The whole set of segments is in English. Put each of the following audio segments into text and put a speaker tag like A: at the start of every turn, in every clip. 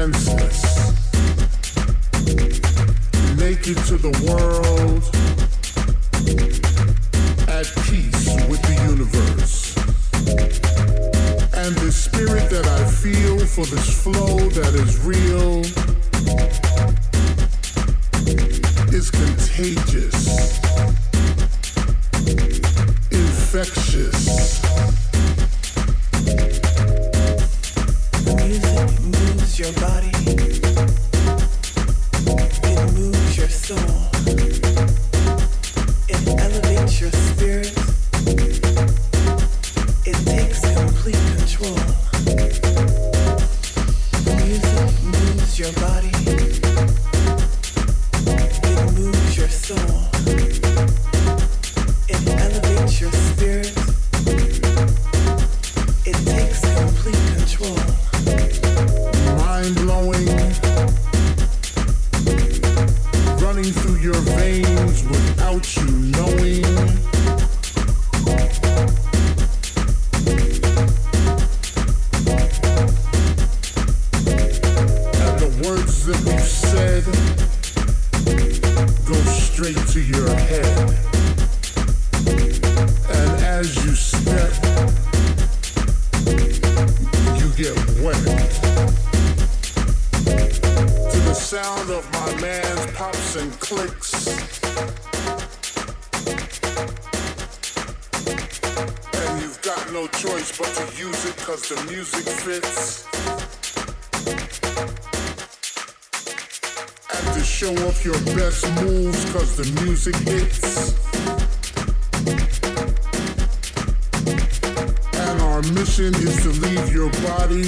A: defenseless, naked to the world, at peace with the universe. And the spirit that I feel for this flow that is real is contagious, infectious. goodbye.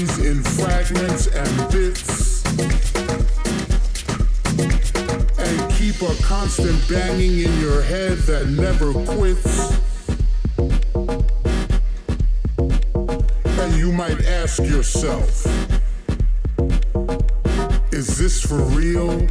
B: things in fragments and bits and keep a constant banging in your head that never quits. And you might ask yourself, is this for real?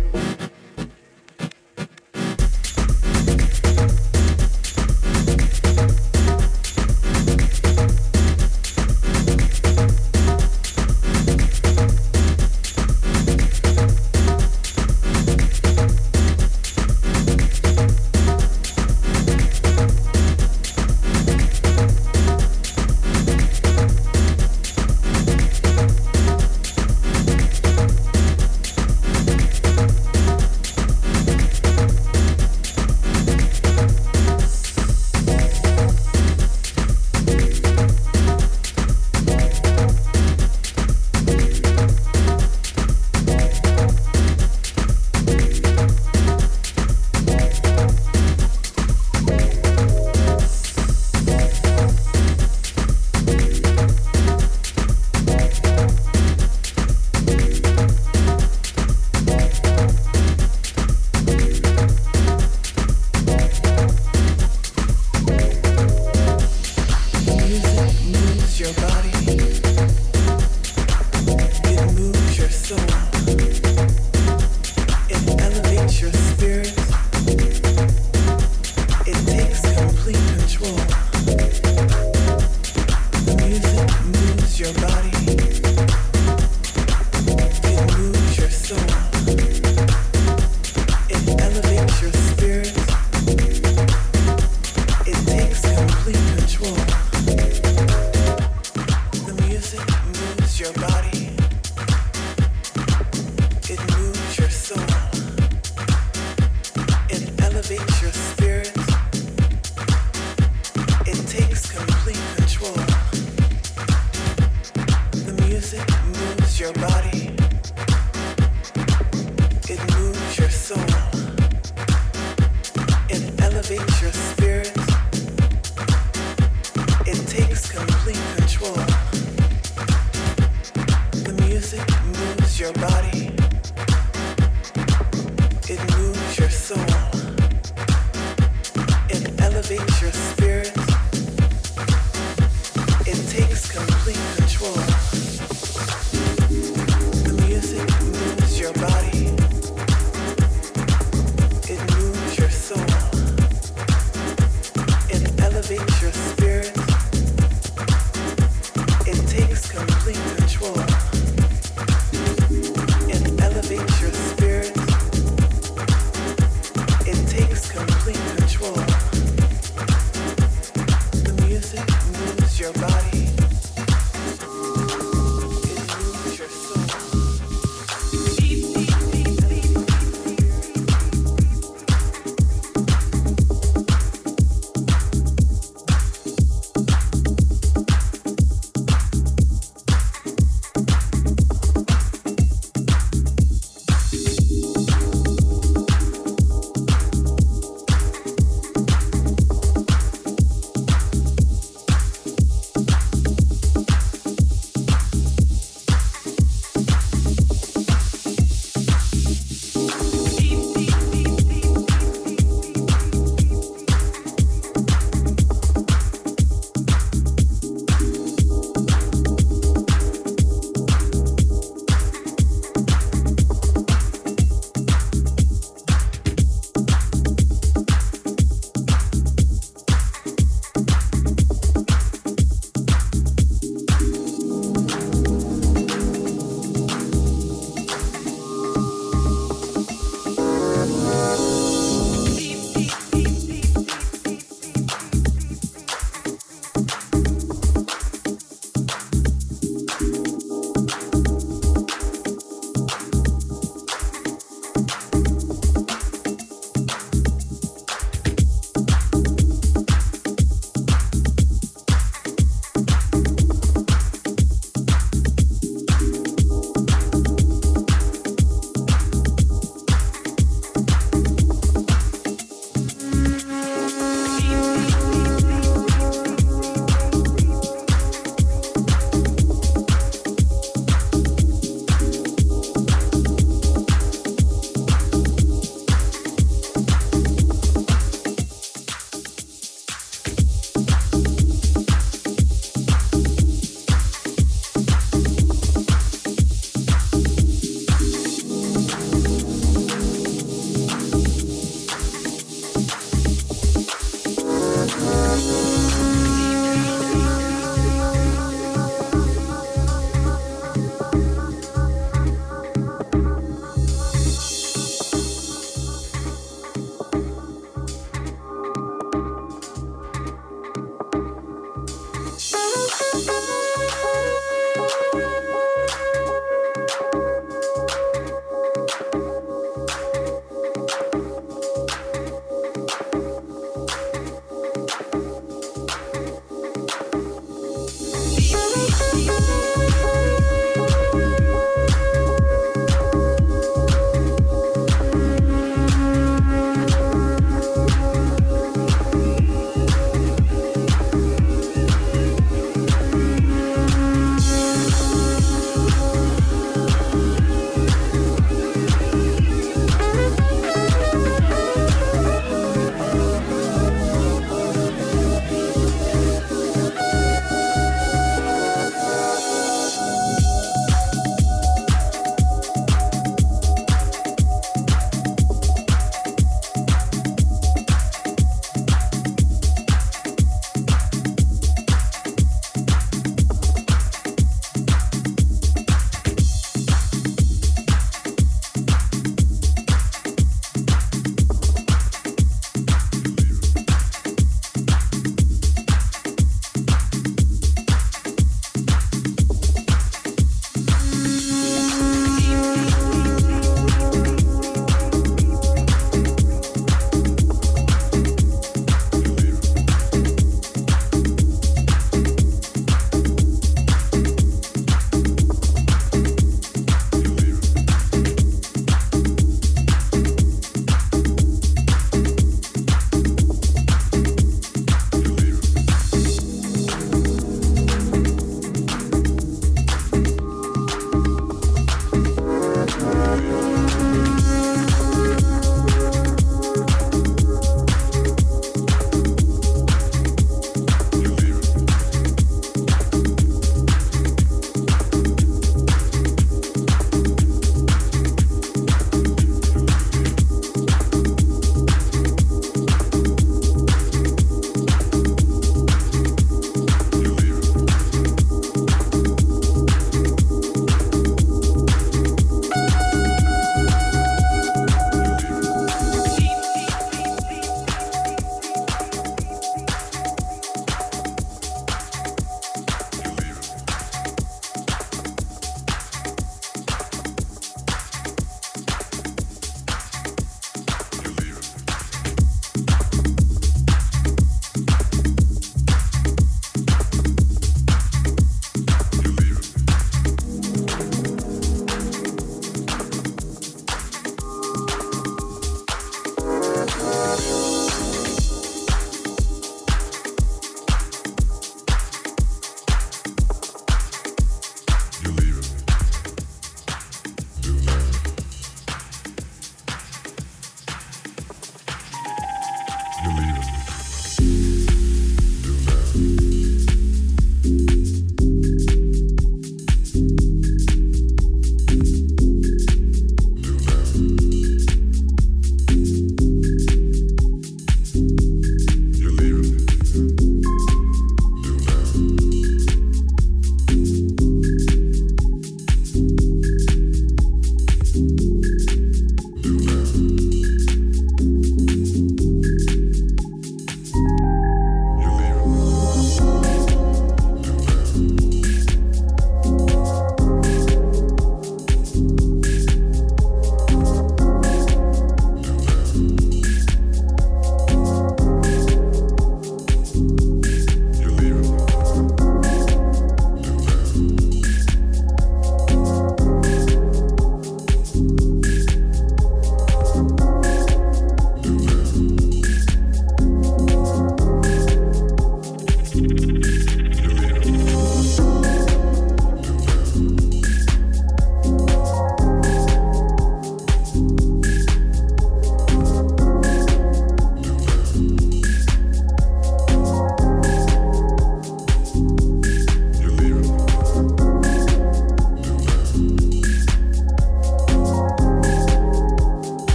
B: your body.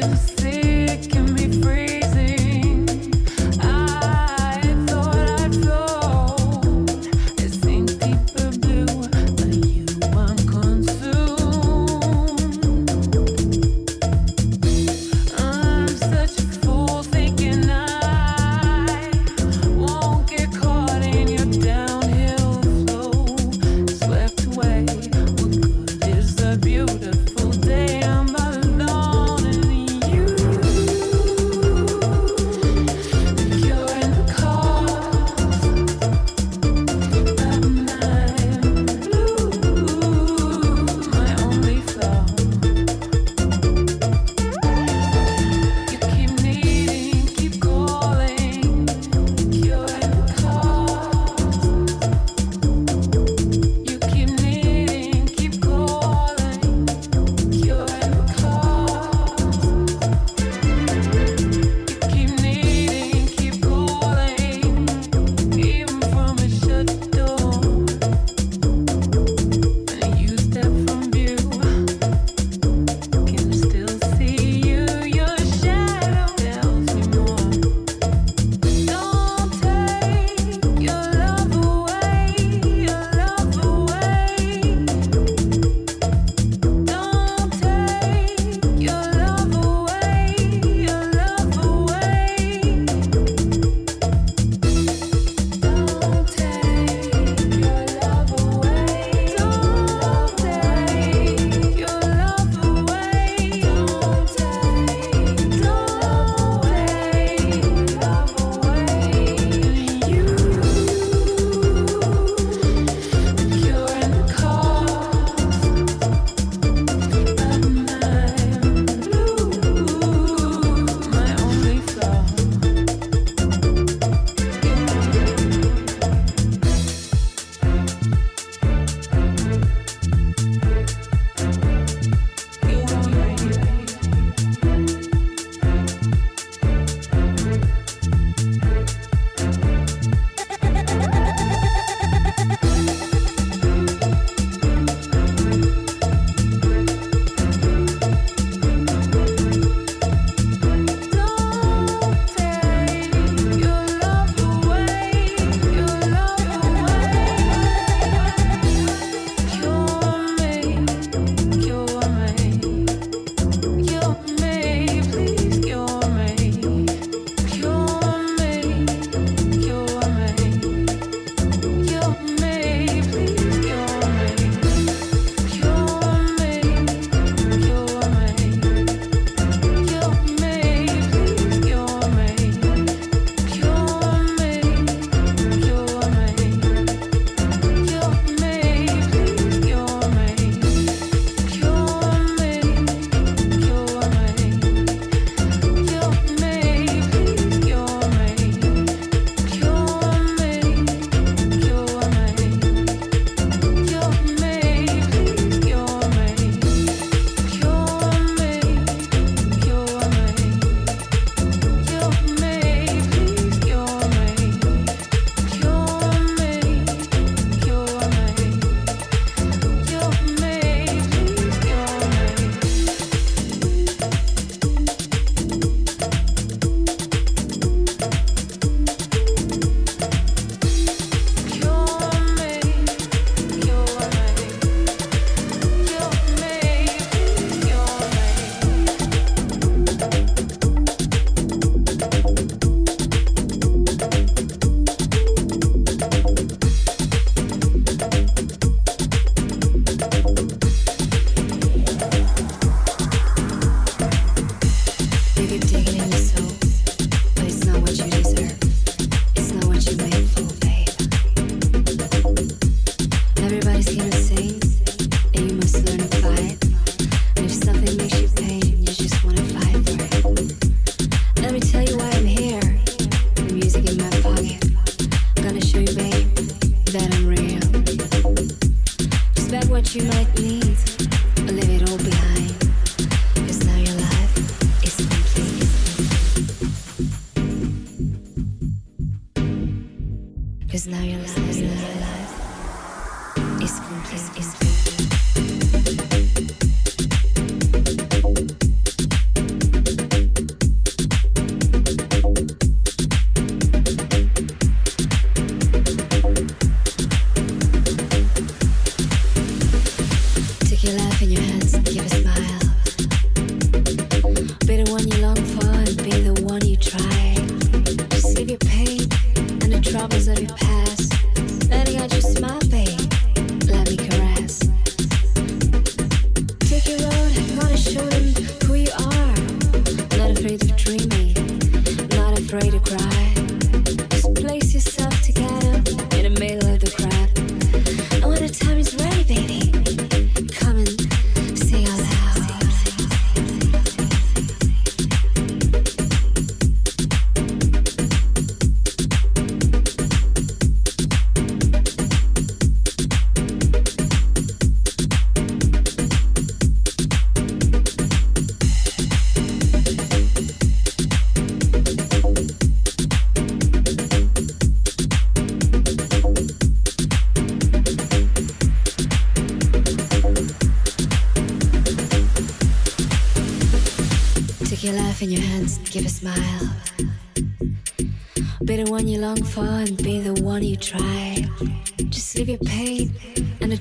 B: you.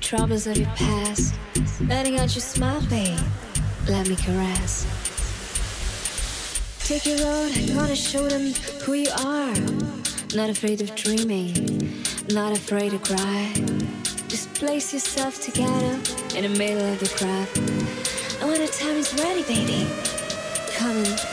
C: Troubles of your past. Letting out your smile, babe. Let me caress. Take your road, gonna show them who you are. Not afraid of dreaming, not afraid to cry. Just place yourself together in the middle of the crowd. And when the time is ready, baby, come and